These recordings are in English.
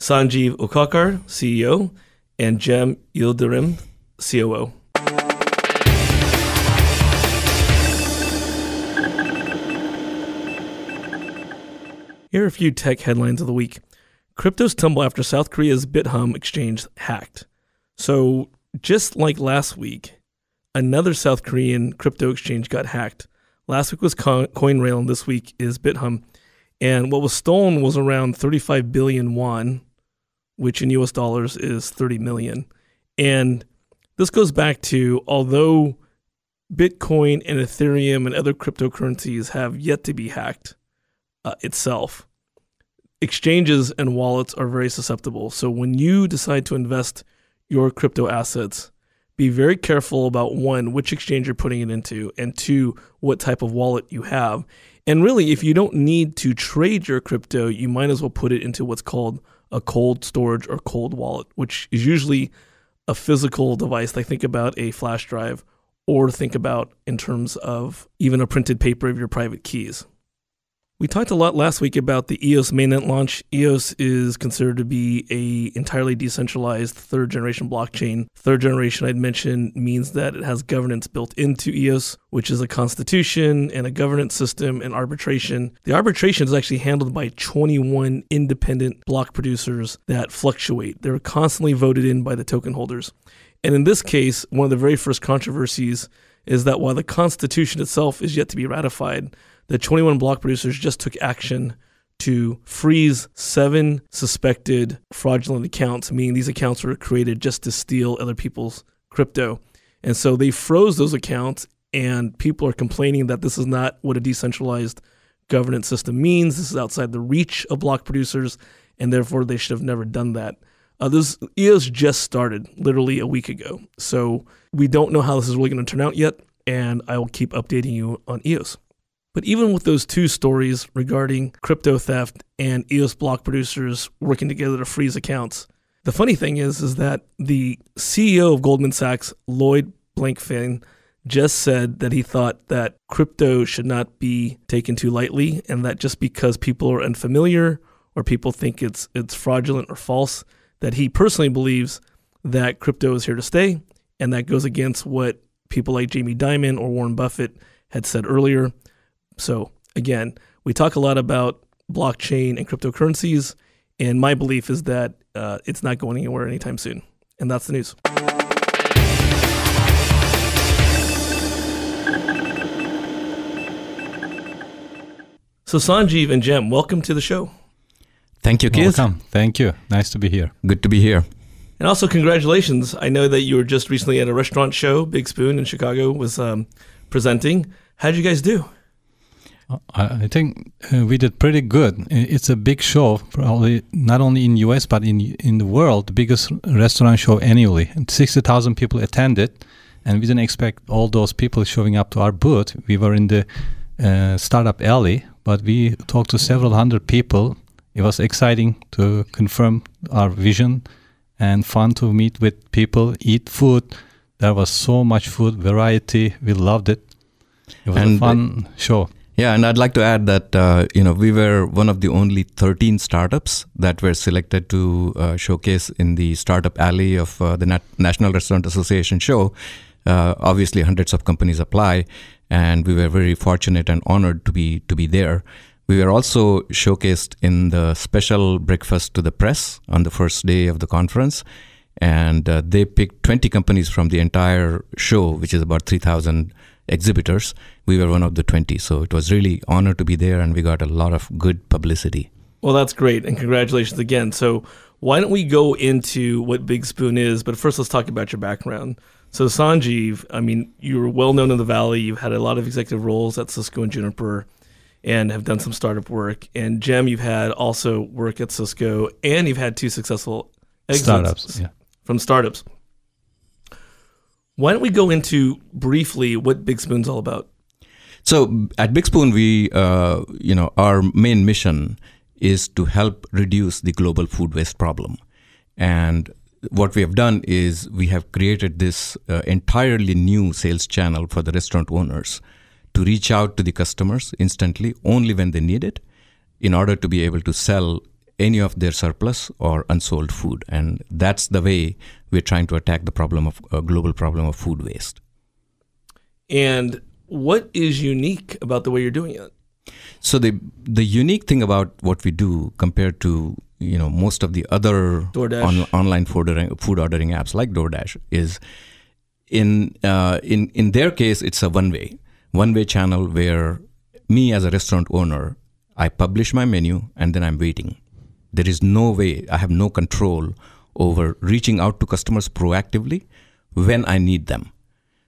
Sanjeev Ukhalkar, CEO, and Cem Yildirim, COO. Here are a few tech headlines of the week. Cryptos tumble after South Korea's Bithumb exchange hacked. So, just like last week, another South Korean crypto exchange got hacked. Last week was CoinRail, and this week is Bithumb. And what was stolen was around 35 billion won, which in US dollars is 30 million. And this goes back to although Bitcoin and Ethereum and other cryptocurrencies have yet to be hacked uh, itself, exchanges and wallets are very susceptible. So when you decide to invest your crypto assets, be very careful about one, which exchange you're putting it into, and two, what type of wallet you have. And really, if you don't need to trade your crypto, you might as well put it into what's called a cold storage or cold wallet, which is usually a physical device. Like think about a flash drive, or think about in terms of even a printed paper of your private keys. We talked a lot last week about the EOS mainnet launch. EOS is considered to be a entirely decentralized third generation blockchain. Third generation I'd mentioned means that it has governance built into EOS, which is a constitution and a governance system and arbitration. The arbitration is actually handled by 21 independent block producers that fluctuate. They're constantly voted in by the token holders. And in this case, one of the very first controversies is that while the constitution itself is yet to be ratified, the 21 block producers just took action to freeze seven suspected fraudulent accounts, meaning these accounts were created just to steal other people's crypto. And so they froze those accounts, and people are complaining that this is not what a decentralized governance system means. This is outside the reach of block producers, and therefore they should have never done that. Uh, this EOS just started literally a week ago. So we don't know how this is really going to turn out yet, and I will keep updating you on EOS. But even with those two stories regarding crypto theft and EOS block producers working together to freeze accounts, the funny thing is is that the CEO of Goldman Sachs, Lloyd Blankfein, just said that he thought that crypto should not be taken too lightly and that just because people are unfamiliar or people think it's it's fraudulent or false, that he personally believes that crypto is here to stay and that goes against what people like Jamie Dimon or Warren Buffett had said earlier so, again, we talk a lot about blockchain and cryptocurrencies, and my belief is that uh, it's not going anywhere anytime soon. And that's the news. So, Sanjeev and Cem, welcome to the show. Thank you, Keith. Welcome. Thank you. Nice to be here. Good to be here. And also, congratulations. I know that you were just recently at a restaurant show, Bigzpoon in Chicago, was um, presenting. How did you guys do? I think uh, we did pretty good. It's a big show, probably not only in US but in in the world, the biggest restaurant show annually. Sixty thousand people attended, and we didn't expect all those people showing up to our booth. We were in the uh, startup alley, but we talked to several hundred people. It was exciting to confirm our vision, and fun to meet with people, eat food. There was so much food variety. We loved it. It was and a fun show. Yeah, and I'd like to add that uh, you know we were one of the only 13 startups that were selected to uh, showcase in the startup alley of uh, the Nat- National Restaurant Association show. Uh, obviously, hundreds of companies apply, and we were very fortunate and honored to be to be there. We were also showcased in the special breakfast to the press on the first day of the conference, and uh, they picked 20 companies from the entire show, which is about 3,000 exhibitors. We were one of the 20. So it was really honor to be there and we got a lot of good publicity. Well, that's great. And congratulations again. So why don't we go into what Bigzpoon is? But first, let's talk about your background. So Sanjeev, I mean, you're well known in the Valley. You've had a lot of executive roles at Cisco and Juniper. and have done some startup work. And Cem, you've had also work at Cisco, and you've had two successful exits Startups, yeah. from startups. Why don't we go into briefly what Bigzpoon's all about? So at Bigzpoon, we, uh, you know, our main mission is to help reduce the global food waste problem. And what we have done is we have created this uh, entirely new sales channel for the restaurant owners to reach out to the customers instantly only when they need it in order to be able to sell any of their surplus or unsold food. And that's the way we're trying to attack the problem of uh, global problem of food waste. And what is unique about the way you're doing it? So the the unique thing about what we do compared to you know most of the other DoorDash. on, online food ordering, food ordering apps like DoorDash is in uh, in in their case it's a one way one way channel where me as a restaurant owner I publish my menu and then I'm waiting. There is no way I have no control over reaching out to customers proactively when I need them.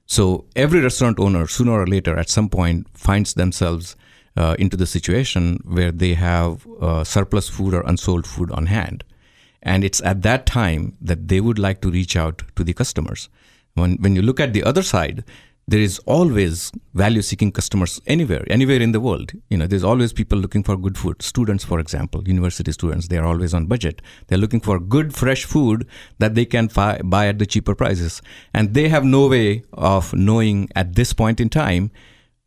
So every restaurant owner, sooner or later, at some point, finds themselves uh, into the situation where they have uh, surplus food or unsold food on hand, and it's at that time that they would like to reach out to the customers. When when you look at the other side, there is always value-seeking customers anywhere, anywhere in the world. You know, there's always people looking for good food. Students, for example, university students, they are always on budget. They're looking for good, fresh food that they can fi- buy at the cheaper prices, and they have no way of knowing at this point in time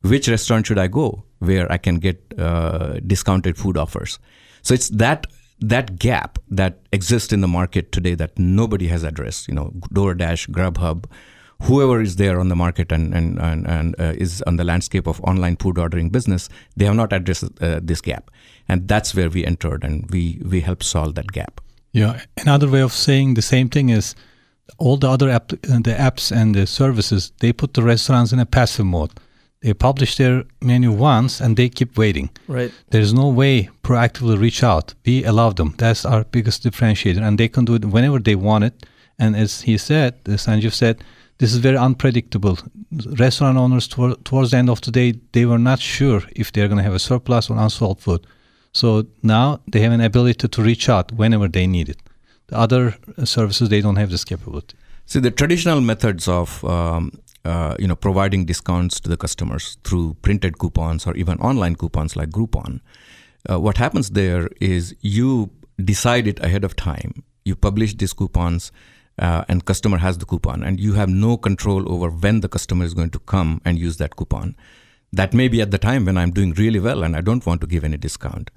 which restaurant should I go where I can get uh, discounted food offers. So it's that that gap that exists in the market today that nobody has addressed. You know, DoorDash, Grubhub, whoever is there on the market and and and, and uh, is on the landscape of online food ordering business, they have not addressed uh, this gap, and that's where we entered, and we we help solve that gap. Yeah, another way of saying the same thing is all the other app, uh, the apps and the services they put the restaurants in a passive mode. They publish their menu once and they keep waiting. Right. There's no way proactively reach out. We allow them. That's our biggest differentiator, and they can do it whenever they want it. And as he said, as Sanjeev said, this is very unpredictable. Restaurant owners toward, towards the end of the day, they were not sure if they're going to have a surplus or unsold food. So now they have an ability to reach out whenever they need it. The other services they don't have this capability. See, the traditional methods of um, uh, you know providing discounts to the customers through printed coupons or even online coupons like Groupon, uh, what happens there is you decide it ahead of time. You publish these coupons, uh, and customer has the coupon, and you have no control over when the customer is going to come and use that coupon. That may be at the time when I'm doing really well and I don't want to give any discount.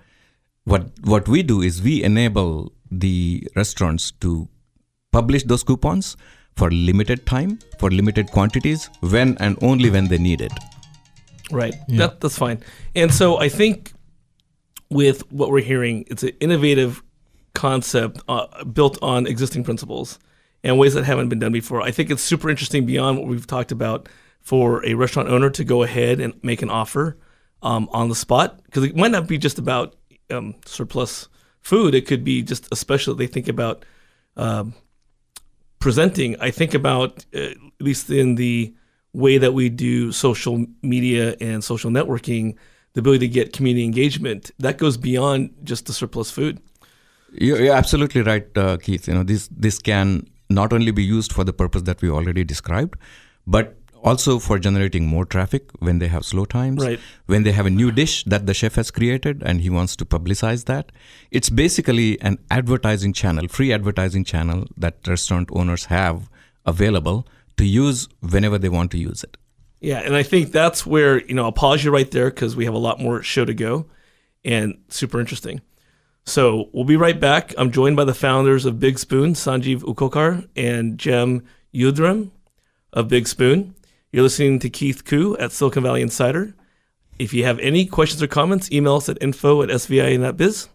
What what we do is we enable the restaurants to publish those coupons for limited time, for limited quantities, when and only when they need it. Right. Yeah. That, that's fine. And so I think with what we're hearing, it's an innovative concept uh, built on existing principles and ways that haven't been done before. I think it's super interesting beyond what we've talked about for a restaurant owner to go ahead and make an offer um, on the spot because it might not be just about um, surplus food. It could be just a special. They think about um, presenting. I think about uh, at least in the way that we do social media and social networking, the ability to get community engagement that goes beyond just the surplus food. You're, you're absolutely right, uh, Keith. You know this this can not only be used for the purpose that we already described, but also for generating more traffic when they have slow times, Right. when they have a new dish that the chef has created and he wants to publicize that. It's basically an advertising channel, free advertising channel that restaurant owners have available to use whenever they want to use it. Yeah, and I think that's where you know I'll pause you right there because we have a lot more show to go, and super interesting. So we'll be right back. I'm joined by the founders of Bigzpoon, Sanjeev Ukhalkar and Cem Yildirim of Bigzpoon. You're listening to Keith Koo at Silicon Valley Insider. If you have any questions or comments, email us at info at svin.biz.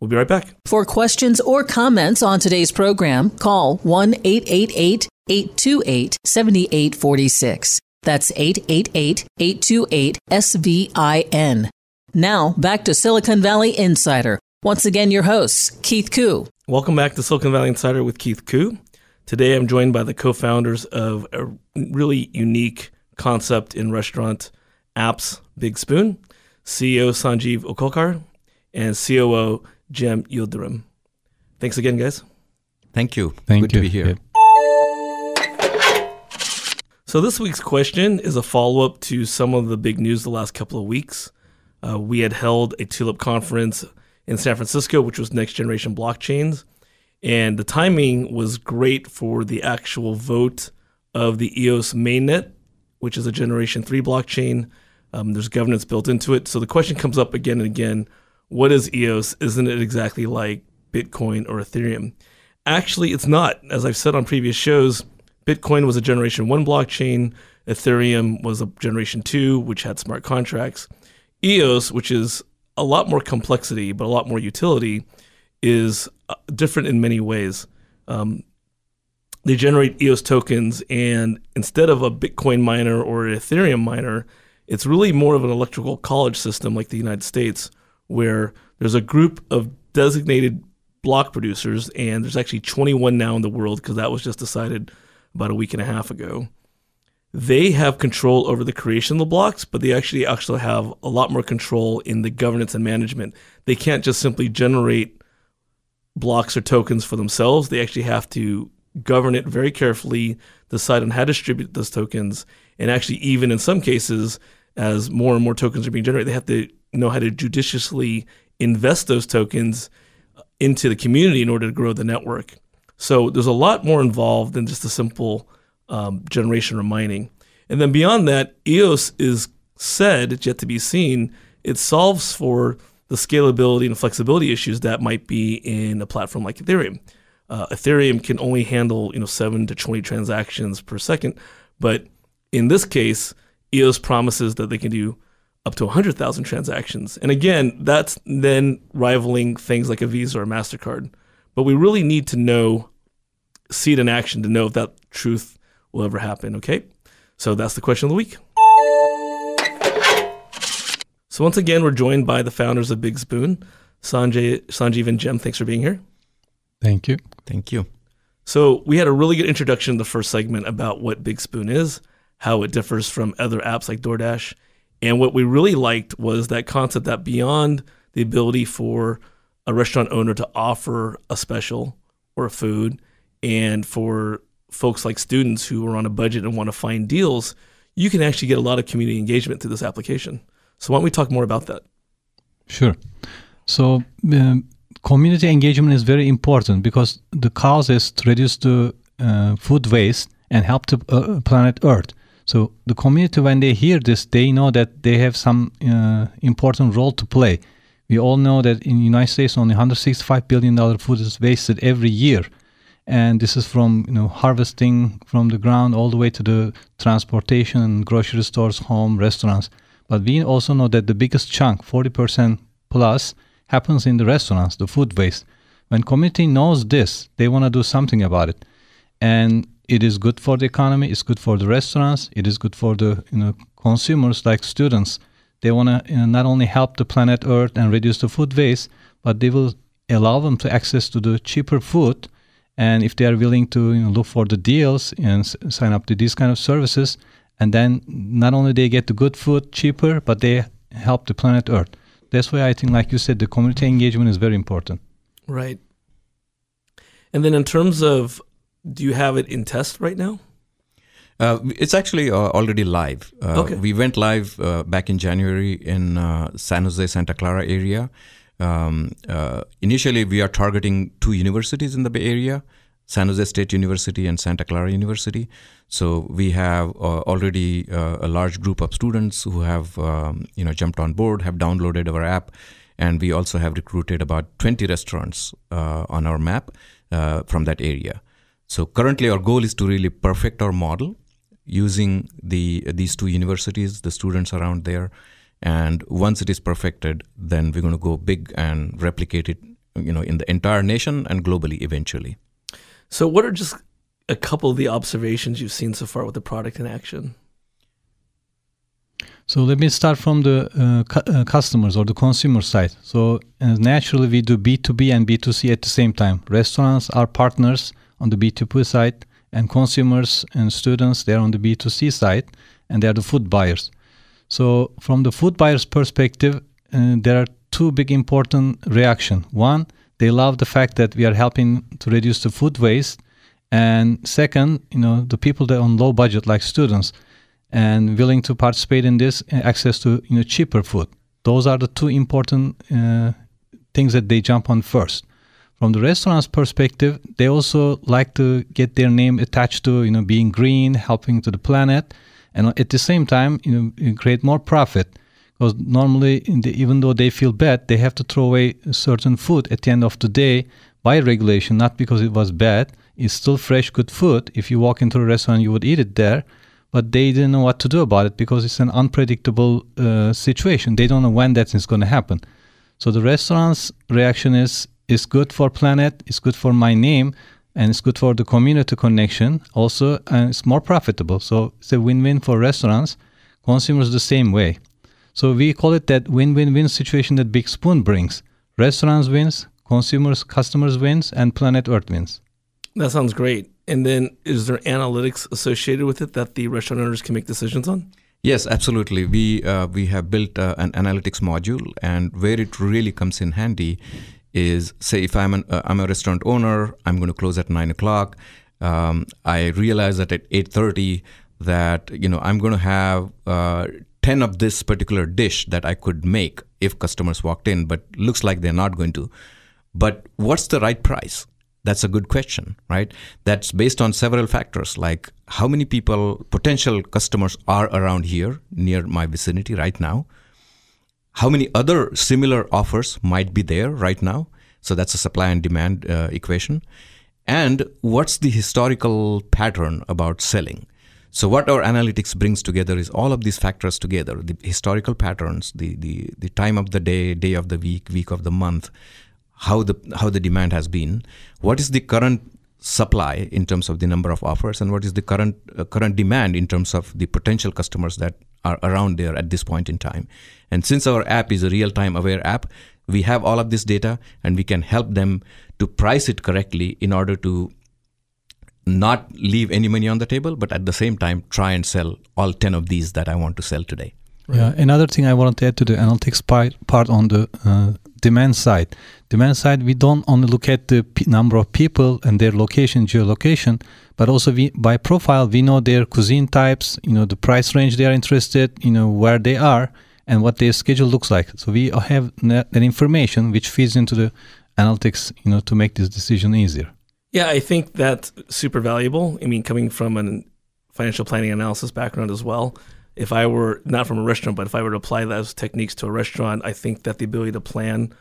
We'll be right back. For questions or comments on today's program, call 1 888 828 7846. That's 888 828 SVIN. Now, back to Silicon Valley Insider. Once again, your hosts, Keith Koo. Welcome back to Silicon Valley Insider with Keith Koo. Today I'm joined by the co founders of a really unique concept in restaurant apps, Bigzpoon, CEO Sanjeev Ukhalkar, and COO Cem Yildirim. Thanks again, guys. Thank you. Thank Good you. to be here. Yeah. So, this week's question is a follow up to some of the big news the last couple of weeks. Uh, we had held a Tulip conference in San Francisco, which was next generation blockchains. And the timing was great for the actual vote of the EOS mainnet, which is a Generation 3 blockchain. Um, there's governance built into it. So the question comes up again and again what is EOS? Isn't it exactly like Bitcoin or Ethereum? Actually, it's not. As I've said on previous shows, Bitcoin was a Generation 1 blockchain, Ethereum was a Generation 2, which had smart contracts. EOS, which is a lot more complexity, but a lot more utility, is uh, different in many ways. Um, they generate EOS tokens, and instead of a Bitcoin miner or an Ethereum miner, it's really more of an electrical college system like the United States, where there's a group of designated block producers, and there's actually 21 now in the world because that was just decided about a week and a half ago. They have control over the creation of the blocks, but they actually actually have a lot more control in the governance and management. They can't just simply generate blocks or tokens for themselves. They actually have to govern it very carefully, decide on how to distribute those tokens, and actually, even in some cases, as more and more tokens are being generated, they have to know how to judiciously invest those tokens uh, into the community in order to grow the network. So there's a lot more involved than just a simple um, generation or mining. And then beyond that, EOS is said, it's yet to be seen, it solves for the scalability and flexibility issues that might be in a platform like Ethereum. Uh, Ethereum can only handle you know seven to twenty transactions per second, but in this case, EOS promises that they can do up to 100,000 transactions. And again, that's then rivaling things like a Visa or a MasterCard. But we really need to know, see it in action to know if that truth will ever happen, okay? So that's the question of the week. So once again, we're joined by the founders of Bigzpoon, Sanjay, Sanjeev and Cem. Thanks for being here. Thank you. Thank you. So we had a really good introduction in the first segment about what Bigzpoon is, how it differs from other apps like DoorDash. And what we really liked was that concept that beyond the ability for a restaurant owner to offer a special or a food, and for folks like students who are on a budget and want to find deals, you can actually get a lot of community engagement through this application. So why don't we talk more about that? Sure. So, um, community engagement is very important because the cause is to reduce the uh, food waste and help the uh, planet Earth. So, the community, when they hear this, they know that they have some uh, important role to play. We all know that in the United States, only 165 billion dollar food is wasted every year, and this is from you know harvesting from the ground all the way to the transportation, and grocery stores, home, restaurants. But we also know that the biggest chunk, 40% plus, happens in the restaurants, the food waste. When community knows this, they want to do something about it. And it is good for the economy, it's good for the restaurants, it is good for the you know, consumers like students. They want to you know, not only help the planet Earth and reduce the food waste, but they will allow them to access to the cheaper food. And if they are willing to you know, look for the deals and s- sign up to these kind of services, and then not only they get the good food cheaper, but they help the planet Earth. That's why I think, like you said, the community engagement is very important. Right. And then in terms of, do you have it in test right now? Uh, it's actually uh, already live. Uh, Okay. We went live uh, back in January in uh, San Jose, Santa Clara area. Um, uh, initially, we are targeting two universities in the Bay Area San Jose State University and Santa Clara University. So we have uh, already uh, a large group of students who have um, you know jumped on board, have downloaded our app, and we also have recruited about 20 restaurants uh, on our map uh, from that area. So currently, our goal is to really perfect our model using the these two universities, the students around there, and once it is perfected, then we're going to go big and replicate it, you know, in the entire nation and globally eventually. So, what are just a couple of the observations you've seen so far with the product in action? So let me start from the uh, cu- uh, customers or the consumer side. So uh, naturally, we do B2B and B2C at the same time. Restaurants are partners on the B2B side, and consumers and students they're on the B2C side, and they are the food buyers. So, from the food buyer's perspective, uh, there are two big important reaction. One, they love the fact that we are helping to reduce the food waste, and second, you know, the people that are on low budget, like students, and willing to participate in this, uh, access to you know cheaper food. Those are the two important uh, things that they jump on first. From the restaurant's perspective, they also like to get their name attached to you know being green, helping to the planet, and at the same time, you know, create more profit. Because normally, the, even though they feel bad, they have to throw away certain food at the end of the day by regulation, not because it was bad. It's still fresh, good food. If you walk into a restaurant, you would eat it there but they didn't know what to do about it because it's an unpredictable uh, situation. They don't know when that is going to happen. So the restaurant's reaction is it's good for planet, it's good for my name, and it's good for the community connection also, and it's more profitable. So it's a win-win for restaurants, consumers the same way. So we call it that win-win-win situation that Bigzpoon brings. Restaurants wins, consumers, customers wins, and planet Earth wins. That sounds great. And then is there analytics associated with it that the restaurant owners can make decisions on? Yes, absolutely. We uh, we have built uh, an analytics module, and where it really comes in handy is, say, if I'm an uh, I'm a restaurant owner, I'm going to close at nine o'clock. Um, I realize that at eight thirty that you know I'm going to have uh, ten of this particular dish that I could make if customers walked in, but looks like they're not going to. But what's the right price? That's a good question, right? That's based on several factors like how many people, potential customers, are around here near my vicinity right now. How many other similar offers might be there right now? So that's a supply and demand uh, equation. And what's the historical pattern about selling? So what our analytics brings together is all of these factors together: the historical patterns, the the the time of the day, day of the week, week of the month, how the how the demand has been, what is the current supply in terms of the number of offers, and what is the current uh, current demand in terms of the potential customers that are around there at this point in time. And since our app is a real time aware app, we have all of this data, and we can help them to price it correctly in order to not leave any money on the table, but at the same time try and sell all 10 of these that I want to sell today. Right. Yeah, another thing I wanted to add to the analytics part, part on the uh, demand side. Demand side, we don't only look at the p- number of people and their location, geolocation, but also we, by profile, we know their cuisine types, you know, the price range they are interested, you know, where they are and what their schedule looks like. So we have that information which feeds into the analytics, you know, to make this decision easier. Yeah, I think that's super valuable. I mean, coming from a financial planning analysis background as well, if I were not from a restaurant, but if I were to apply those techniques to a restaurant, I think that the ability to plan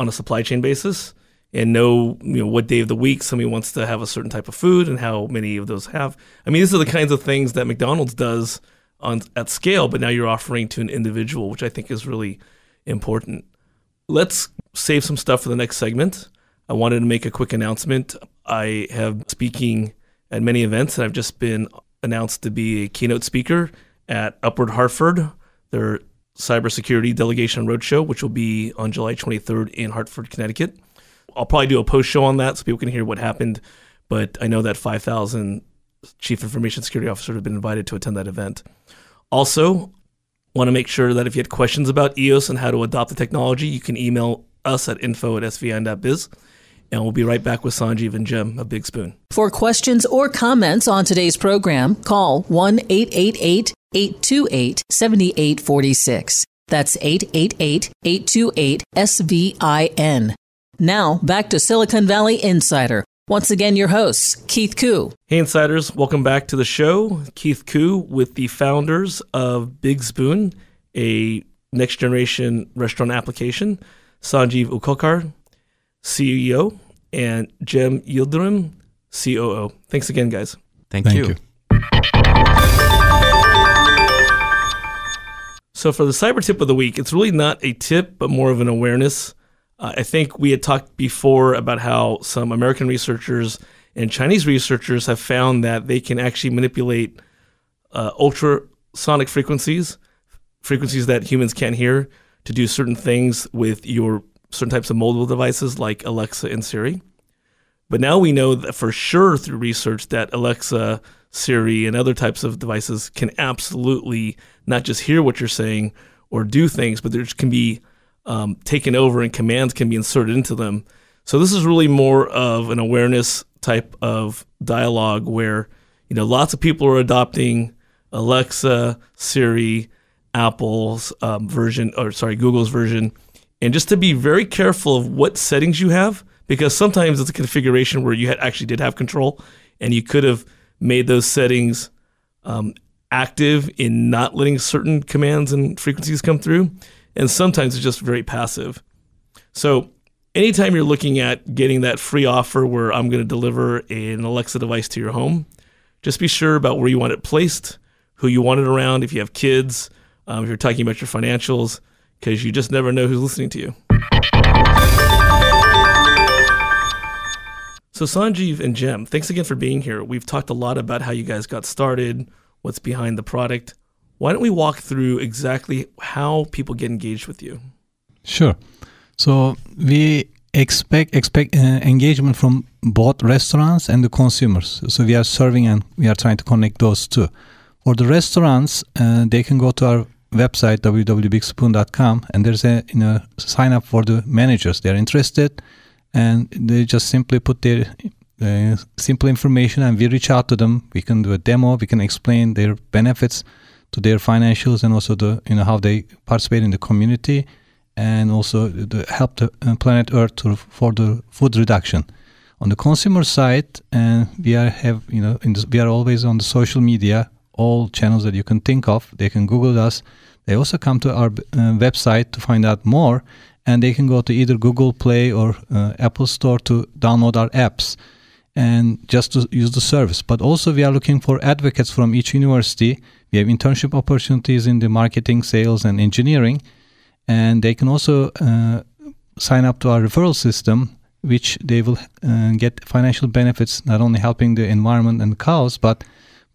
on a supply chain basis and know you know what day of the week somebody wants to have a certain type of food and how many of those have. I mean, these are the kinds of things that McDonald's does on at scale, but now you're offering to an individual, which I think is really important. Let's save some stuff for the next segment. I wanted to make a quick announcement. I have speaking at many events, and I've just been announced to be a keynote speaker at Upward Hartford, their cybersecurity delegation roadshow, which will be on July 23rd in Hartford, Connecticut. I'll probably do a post show on that so people can hear what happened. But I know that 5,000 chief information security officers have been invited to attend that event. Also, want to make sure that if you had questions about EOS and how to adopt the technology, you can email us at info at svin.biz. And we'll be right back with Sanjeev and Cem of Bigzpoon. For questions or comments on today's program, call 1 888 828 7846. That's 888 828 SVIN. Now, back to Silicon Valley Insider. Once again, your hosts, Keith Koo. Hey, Insiders, welcome back to the show. Keith Koo with the founders of Bigzpoon, a next generation restaurant application, Sanjeev Ukhalkar, CEO, and Cem Yildirim, COO. Thanks again, guys. Thank, Thank you. you. So, for the cyber tip of the week, it's really not a tip, but more of an awareness. Uh, I think we had talked before about how some American researchers and Chinese researchers have found that they can actually manipulate uh, ultrasonic frequencies, frequencies that humans can't hear, to do certain things with your certain types of mobile devices like Alexa and Siri. But now we know that for sure through research that Alexa, Siri, and other types of devices can absolutely not just hear what you're saying or do things, but there can be um, taken over and commands can be inserted into them. So this is really more of an awareness type of dialogue where you know lots of people are adopting Alexa, Siri, Apple's um, version, or sorry, Google's version, and just to be very careful of what settings you have, because sometimes it's a configuration where you actually did have control, and you could have made those settings um, active in not letting certain commands and frequencies come through, and sometimes it's just very passive. So anytime you're looking at getting that free offer where I'm going to deliver an Alexa device to your home, just be sure about where you want it placed, who you want it around, if you have kids, um, if you're talking about your financials, because you just never know who's listening to you. So, Sanjeev and Cem, thanks again for being here. We've talked a lot about how you guys got started, what's behind the product. Why don't we walk through exactly how people get engaged with you? Sure. So we expect expect uh, engagement from both restaurants and the consumers. So we are serving and we are trying to connect those two. For the restaurants, uh, they can go to our website www.bigzpoon.com and there's a you know sign up for the managers. They're interested and they just simply put their uh, simple information and we reach out to them. We can do a demo. We can explain their benefits to their financials and also the you know how they participate in the community and also the help the uh, planet Earth to, for the food reduction. On the consumer side, and uh, we are have you know we are always on the social media, all channels that you can think of. They can Google us. They also come to our uh, website to find out more, and they can go to either Google Play or uh, Apple Store to download our apps and just to use the service. But also, we are looking for advocates from each university. We have internship opportunities in the marketing, sales, and engineering and they can also uh, sign up to our referral system which they will uh, get financial benefits not only helping the environment and cows but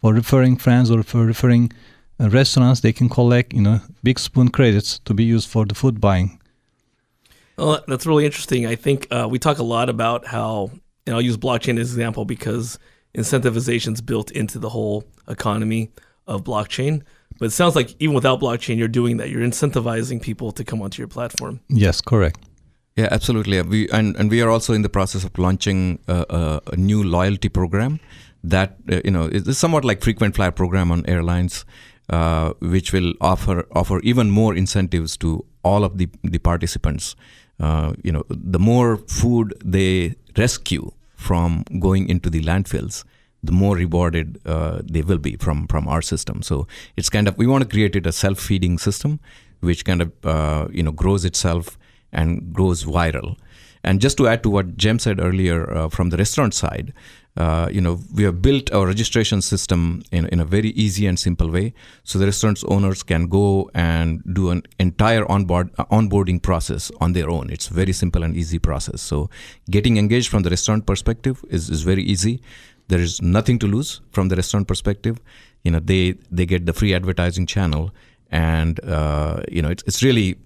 for referring friends or for referring uh, restaurants they can collect you know Bigzpoon credits to be used for the food buying well that's really interesting i think uh, we talk a lot about how and i'll use blockchain as an example because incentivization is built into the whole economy of blockchain but it sounds like even without blockchain, you're doing that. You're incentivizing people to come onto your platform. Yes, correct. Yeah, absolutely. We and, and we are also in the process of launching a, a, a new loyalty program that uh, you know is somewhat like frequent flyer program on airlines, uh, which will offer offer even more incentives to all of the the participants. Uh, you know, the more food they rescue from going into the landfills, the more rewarded uh, they will be from from our system. So it's kind of we want to create it a self feeding system, which kind of uh, you know grows itself and grows viral. And just to add to what Cem said earlier uh, from the restaurant side, uh, you know, we have built our registration system in, in a very easy and simple way. So the restaurant's owners can go and do an entire onboard uh, onboarding process on their own. It's very simple and easy process. So getting engaged from the restaurant perspective is, is very easy there is nothing to lose from the restaurant perspective you know they they get the free advertising channel and uh, you know it's, it's really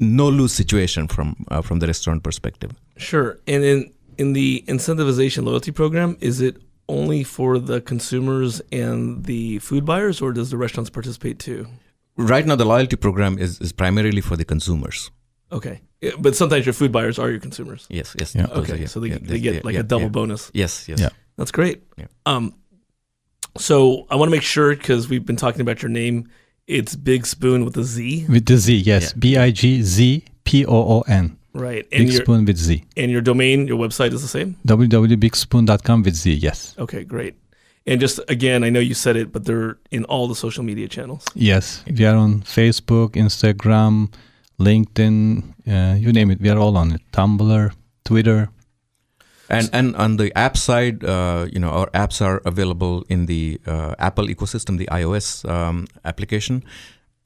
no lose situation from uh, from the restaurant perspective sure and in in the incentivization loyalty program is it only for the consumers and the food buyers or does the restaurants participate too right now the loyalty program is, is primarily for the consumers okay but sometimes your food buyers are your consumers. Yes, yes. Yeah. Okay, yeah, so they, yeah, they get like a double bonus. Yes, yes. Yeah. That's great. Um, so I want to make sure because we've been talking about your name. It's Bigzpoon with a Z. With the Z, yes. B I G Z P O O N. Right. And Bigzpoon with Z. And your domain, your website is the same? www.bigzpoon.com with Z, yes. Okay, great. And just again, I know you said it, but they're in all the social media channels. Yes. We are on Facebook, Instagram, LinkedIn, uh, you name it. We are all on it. Tumblr, Twitter. And and on the app side, uh, you know, our apps are available in the uh, Apple ecosystem, the iOS um, application.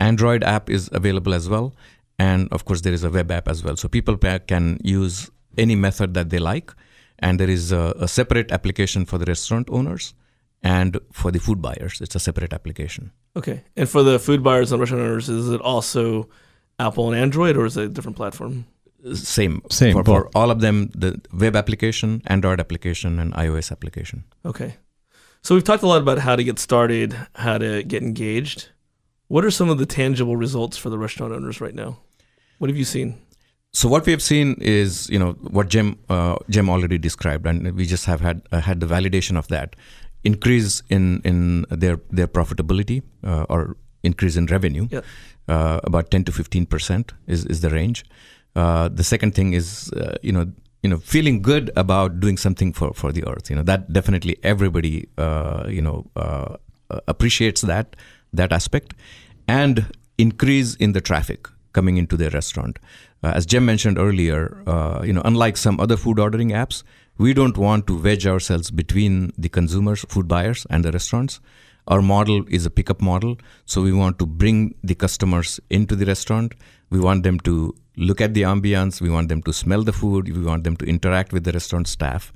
Android app is available as well, and of course there is a web app as well. So people can use any method that they like, and there is a, a separate application for the restaurant owners and for the food buyers. It's a separate application. Okay, and for the food buyers and restaurant owners, is it also Apple and Android, or is it a different platform? Same. Same, for, for all of them: the web application, Android application, and iOS application. Okay. So we've talked a lot about how to get started, how to get engaged. What are some of the tangible results for the restaurant owners right now? What have you seen? So what we have seen is, you know, what Cem uh, Cem already described, and we just have had uh, had the validation of that increase in in their their profitability uh, or increase in revenue. Yeah. Uh, about ten to fifteen percent is is the range. Uh, the second thing is, uh, you know, you know, feeling good about doing something for for the earth. You know, that definitely everybody, uh, you know, uh, appreciates that that aspect, and increase in the traffic coming into their restaurant. Uh, as Cem mentioned earlier, uh, you know, unlike some other food ordering apps, we don't want to wedge ourselves between the consumers, food buyers, and the restaurants. Our model is a pickup model, so we want to bring the customers into the restaurant. We want them to look at the ambiance. We want them to smell the food. We want them to interact with the restaurant staff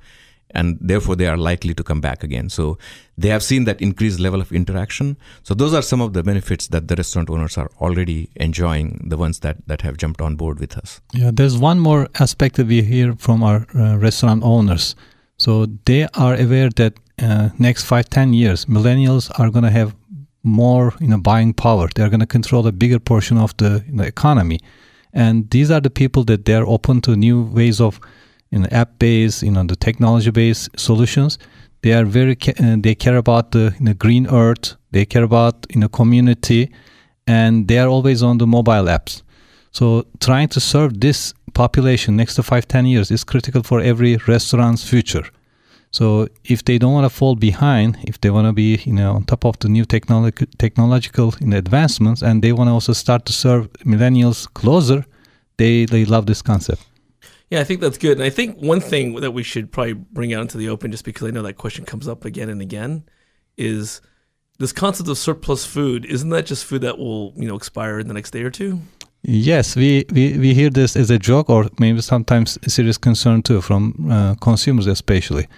and therefore they are likely to come back again. So they have seen that increased level of interaction. So those are some of the benefits that the restaurant owners are already enjoying, the ones that, that have jumped on board with us. Yeah, there's one more aspect that we hear from our uh, restaurant owners. So they are aware that uh, next five, ten years, millennials are going to have more, you know, buying power. They're going to control a bigger portion of the, economy, and these are the people that they're open to new ways of know, app-based, you know, the technology-based solutions. They are very ca- uh, they care about the you know, green earth. They care about you know community, and they are always on the mobile apps. So trying to serve this population next to five ten years is critical for every restaurant's future. So if they don't want to fall behind, if they want to be you know on top of the new technolog- technological you know, advancements, and they want to also start to serve millennials closer, they they love this concept. Yeah, I think that's good. And I think one thing that we should probably bring out into the open, just because I know that question comes up again and again, is this concept of surplus food. Isn't that just food that will, you know, expire in the next day or two? Yes, we, we, we hear this as a joke or maybe sometimes a serious concern too from uh, consumers especially.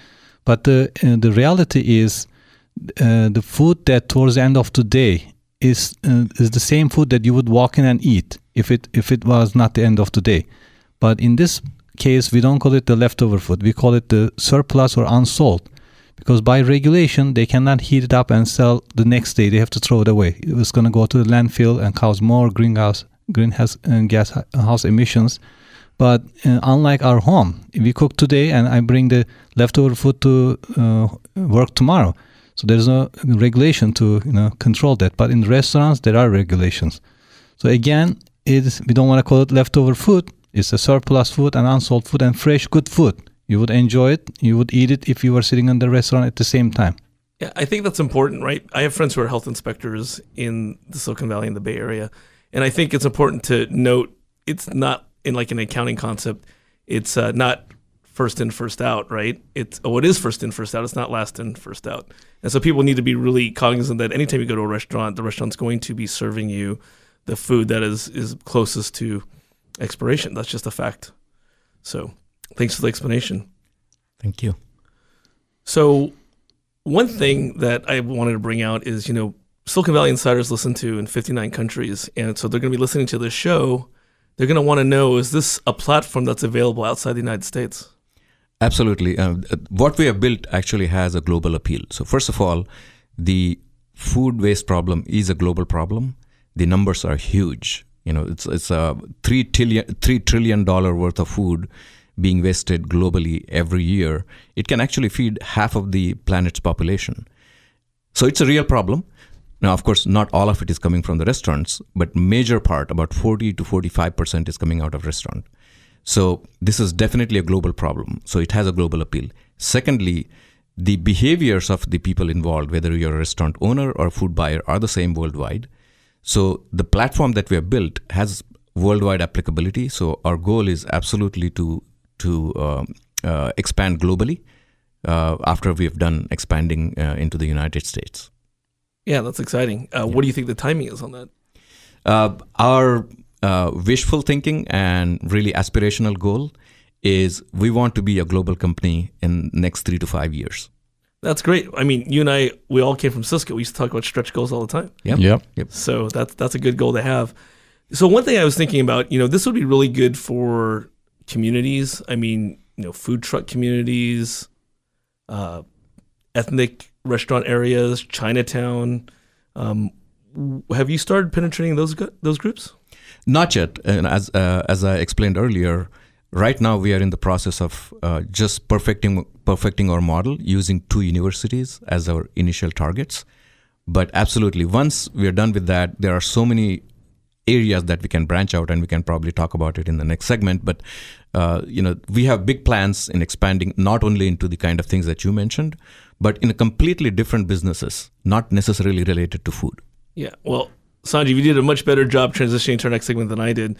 But the, uh, the reality is uh, the food that towards the end of the day is, uh, is the same food that you would walk in and eat if it, if it was not the end of the day. But in this case, we don't call it the leftover food. We call it the surplus or unsold. Because by regulation, they cannot heat it up and sell the next day. They have to throw it away. It's going to go to the landfill and cause more greenhouse greenhouse uh, gas house emissions. But uh, unlike our home, if we cook today and I bring the leftover food to uh, work tomorrow, so there's no regulation to you know control that. But in restaurants, there are regulations. So again, it's, we don't want to call it leftover food. It's a surplus food and unsold food and fresh, good food. You would enjoy it. You would eat it if you were sitting in the restaurant at the same time. Yeah, I think that's important, right? I have friends who are health inspectors in the Silicon Valley in the Bay Area, and I think it's important to note it's not in like an accounting concept. It's uh, not first in, first out, right? It's oh, it is first in, first out. It's not last in, first out. And so people need to be really cognizant that anytime you go to a restaurant, the restaurant's going to be serving you the food that is is closest to expiration. That's just a fact. So, thanks for the explanation. Thank you. So, one thing that I wanted to bring out is, you know, Silicon Valley insiders listen to in 59 countries, and so they're going to be listening to this show. They're going to want to know: is this a platform that's available outside the United States? Absolutely. Uh, what we have built actually has a global appeal. So, first of all, the food waste problem is a global problem. The numbers are huge. You know, it's it's a three trillion three trillion dollar worth of food being wasted globally every year. It can actually feed half of the planet's population. So it's a real problem. Now, of course, not all of it is coming from the restaurants, but major part, about 40 to 45 percent, is coming out of restaurant. So this is definitely a global problem. So it has a global appeal. Secondly, the behaviors of the people involved, whether you're a restaurant owner or a food buyer, are the same worldwide. So the platform that we have built has worldwide applicability. So our goal is absolutely to to um, uh, expand globally uh, after we have done expanding uh, into the United States. Yeah, that's exciting. Uh, What do you think the timing is on that? Uh, our uh, wishful thinking and really aspirational goal is we want to be a global company in next three to five years. That's great. I mean, you and I, we all came from Cisco. We used to talk about stretch goals all the time. Yep. Yep. So that's that's a good goal to have. So one thing I was thinking about, you know, this would be really good for communities. I mean, you know, food truck communities, uh, ethnic restaurant areas, Chinatown. Um, have you started penetrating those those groups? Not yet. And as uh, as I explained earlier, right now we are in the process of uh, just perfecting perfecting our model using two universities as our initial targets. But absolutely, once we are done with that, there are so many areas that we can branch out, and we can probably talk about it in the next segment. But uh, you know, we have big plans in expanding not only into the kind of things that you mentioned, but in completely different businesses, not necessarily related to food. Yeah. Well, Sanjeev, you did a much better job transitioning to our next segment than I did.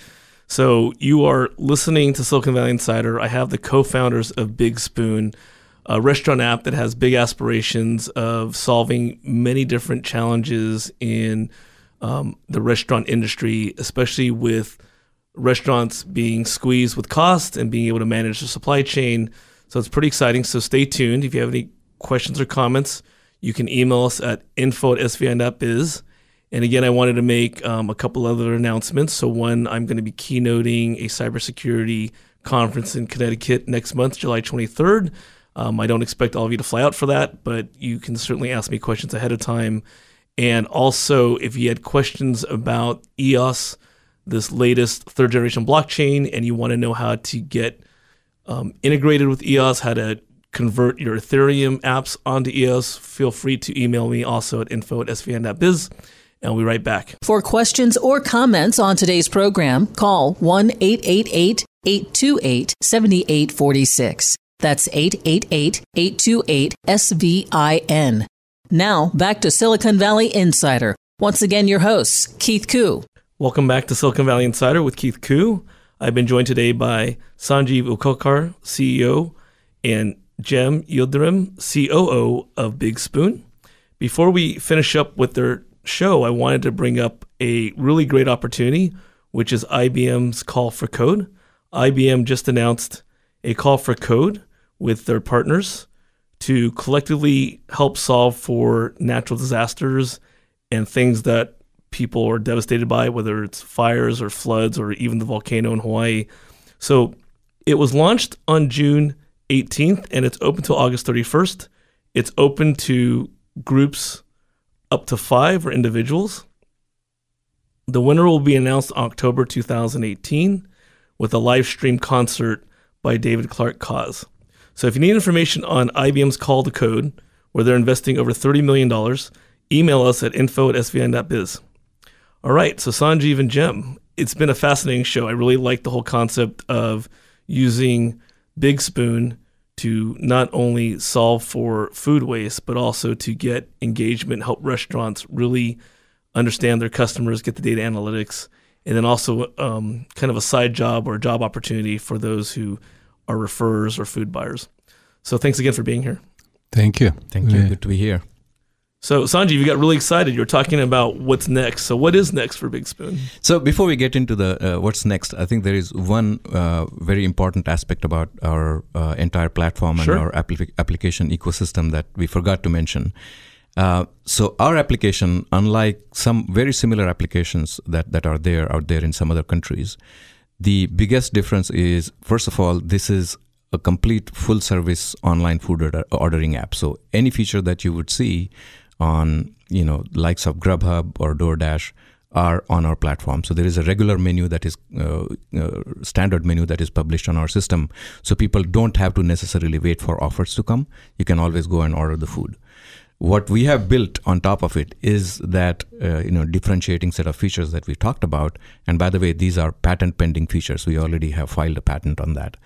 So you are listening to Silicon Valley Insider. I have the co-founders of Bigzpoon, a restaurant app that has big aspirations of solving many different challenges in um, the restaurant industry, especially with restaurants being squeezed with cost and being able to manage the supply chain. So it's pretty exciting. So stay tuned. If you have any questions or comments, you can email us at info at svin.biz. And again, I wanted to make um, a couple other announcements. So, one, I'm going to be keynoting a cybersecurity conference in Connecticut next month, July 23rd. Um, I don't expect all of you to fly out for that, but you can certainly ask me questions ahead of time. And also, if you had questions about EOS, this latest third generation blockchain, and you want to know how to get um, integrated with EOS, how to convert your Ethereum apps onto EOS, feel free to email me also at info at svin.biz and we'll be right back. For questions or comments on today's program, call 1 888 828 7846. That's 888 828 SVIN. Now, back to Silicon Valley Insider. Once again, your host, Keith Koo. Welcome back to Silicon Valley Insider with Keith Koo. I've been joined today by Sanjeev Ukhalkar, CEO, and Cem Yildirim, COO of Bigzpoon. Before we finish up with their show, I wanted to bring up a really great opportunity, which is IBM's Call for Code. IBM just announced a call for code with their partners to collectively help solve for natural disasters and things that people are devastated by, whether it's fires or floods or even the volcano in Hawaii. So it was launched on June 18th and it's open till August 31st. It's open to groups up to five or individuals. The winner will be announced October 2018 with a live stream concert by David Clark Cause. So if you need information on IBM's Call to Code, where they're investing over $30 million, email us at info at svin.biz. All right, so Sanjeev and Cem, it's been a fascinating show. I really like the whole concept of using Bigzpoon to not only solve for food waste, but also to get engagement, help restaurants really understand their customers, get the data analytics, and then also um, kind of a side job or a job opportunity for those who are referrers or food buyers. So thanks again for being here. Thank you. Thank you. Yeah. Good to be here. So, Sanjeev, you got really excited. You were talking about what's next. So, what is next for Bigzpoon? So, before we get into the uh, what's next, I think there is one uh, very important aspect about our uh, entire platform and our apl- application ecosystem that we forgot to mention. Uh, so, our application, unlike some very similar applications that, that are there out there in some other countries, the biggest difference is first of all, this is a complete full service online food order- ordering app. So, any feature that you would see on you know likes of Grubhub or DoorDash are on our platform. So there is a regular menu that is uh, uh, standard menu that is published on our system. So people don't have to necessarily wait for offers to come. You can always go and order the food. What we have built on top of it is that uh, you know differentiating set of features that we talked about. And by the way, these are patent pending features. We already have filed a patent on that.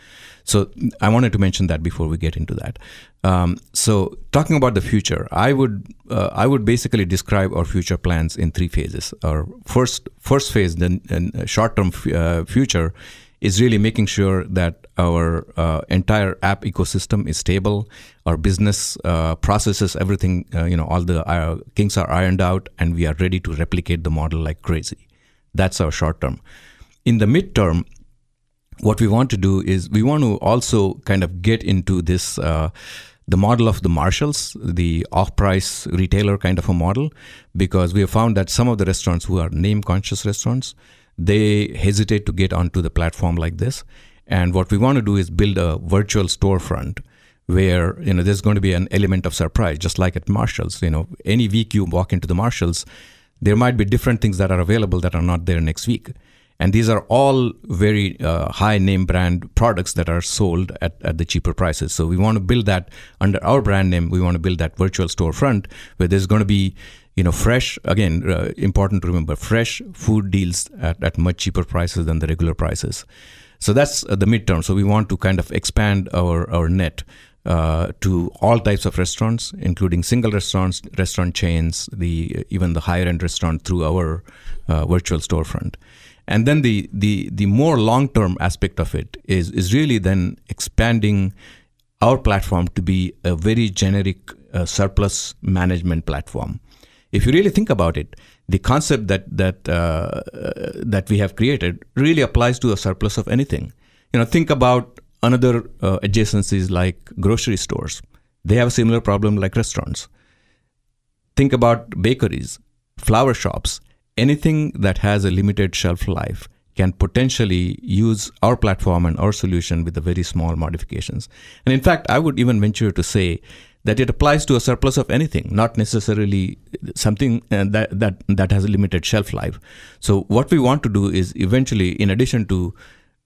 So I wanted to mention that before we get into that. Um, so talking about the future, I would uh, I would basically describe our future plans in three phases. Our first first phase, the uh, short term f- uh, future, is really making sure that our uh, entire app ecosystem is stable, our business uh, processes, everything, uh, you know, all the uh, kinks are ironed out, and we are ready to replicate the model like crazy. That's our short term. In the midterm, what we want to do is we want to also kind of get into this uh, the model of the Marshalls, the off-price retailer kind of a model, because we have found that some of the restaurants who are name-conscious restaurants, they hesitate to get onto the platform like this. And what we want to do is build a virtual storefront where you know there's going to be an element of surprise, just like at Marshalls. You know, any week you walk into the Marshalls, there might be different things that are available that are not there next week. And these are all very uh, high name brand products that are sold at, at the cheaper prices. So we want to build that under our brand name. We want to build that virtual storefront where there's going to be, you know, fresh, again, uh, important to remember, fresh food deals at, at much cheaper prices than the regular prices. So that's uh, the midterm. So we want to kind of expand our, our net uh, to all types of restaurants, including single restaurants, restaurant chains, the even the higher end restaurant through our uh, virtual storefront. And then the the the more long term aspect of it is is really then expanding our platform to be a very generic uh, surplus management platform. If you really think about it, the concept that that uh, that we have created really applies to a surplus of anything. You know, think about another uh, adjacencies like grocery stores. They have a similar problem like restaurants. Think about bakeries, flower shops, anything that has a limited shelf life can potentially use our platform and our solution with the very small modifications. And in fact, I would even venture to say that it applies to a surplus of anything, not necessarily something uh, that, that, that has a limited shelf life. So what we want to do is eventually, in addition to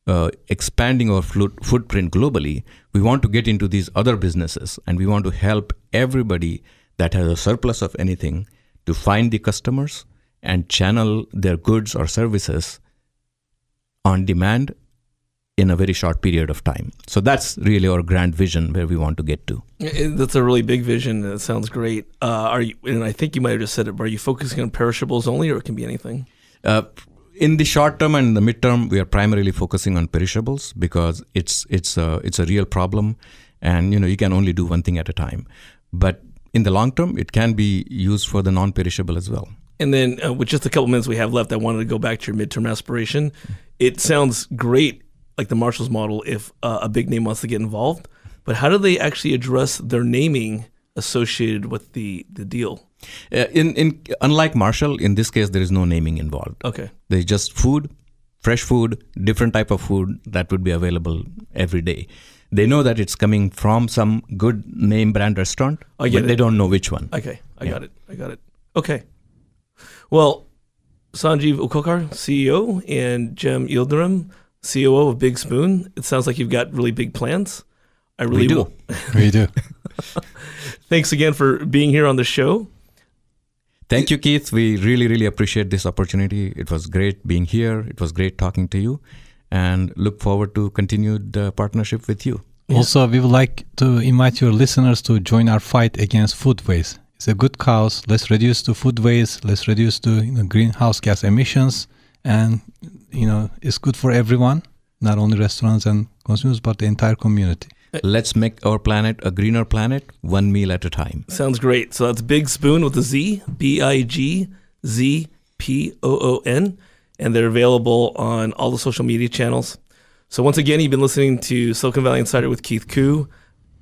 uh, expanding our footprint globally, we want to get into these other businesses and we want to help everybody that has a surplus of anything to find the customers and channel their goods or services on demand in a very short period of time. So that's really our grand vision where we want to get to. That's a really big vision. It sounds great. Uh, are you? And I think you might have just said it. But are you focusing on perishables only, or it can be anything? Uh, in the short term and the midterm, we are primarily focusing on perishables because it's it's a it's a real problem, and you know you can only do one thing at a time. But in the long term, it can be used for the non-perishable as well. And then, uh, with just a couple minutes we have left, I wanted to go back to your midterm aspiration. It sounds great, like the Marshalls model, if uh, a big name wants to get involved. But how do they actually address their naming associated with the the deal? Uh, in in unlike Marshall, in this case, there is no naming involved. Okay, there's just food, fresh food, different type of food that would be available every day. They know that it's coming from some good name brand restaurant, but it. they don't know which one. Okay, I yeah. got it. I got it. Okay. Well, Sanjeev Ukhalkar, CEO, and Cem Yildirim, COO of Bigzpoon. It sounds like you've got really big plans. I really we do. W- we do. Thanks again for being here on the show. Thank you, Keith. We really, really appreciate this opportunity. It was great being here. It was great talking to you, and look forward to continued uh, partnership with you. Also, we would like to invite your listeners to join our fight against food waste. It's a good cause. Let's reduce the food waste. Let's reduce the you know, greenhouse gas emissions, and you know it's good for everyone, not only restaurants and consumers, but the entire community. Let's make our planet a greener planet, one meal at a time. Sounds great. So that's Bigzpoon with a Z, B I G Z P O O N, and they're available on all the social media channels. So once again, you've been listening to Silicon Valley Insider with Keith Koo.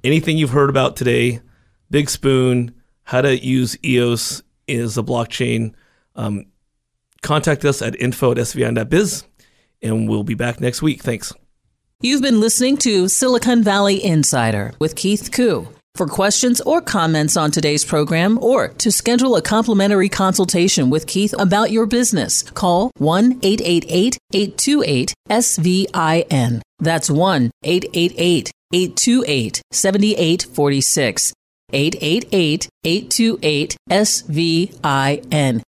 Anything you've heard about today, Bigzpoon, how to use EOS is a blockchain. Um, contact us at info at svin.biz, and we'll be back next week. Thanks. You've been listening to Silicon Valley Insider with Keith Koo. For questions or comments on today's program or to schedule a complimentary consultation with Keith about your business, call 1 888 828 SVIN. That's 1 888 828 7846. 888 828 SVIN.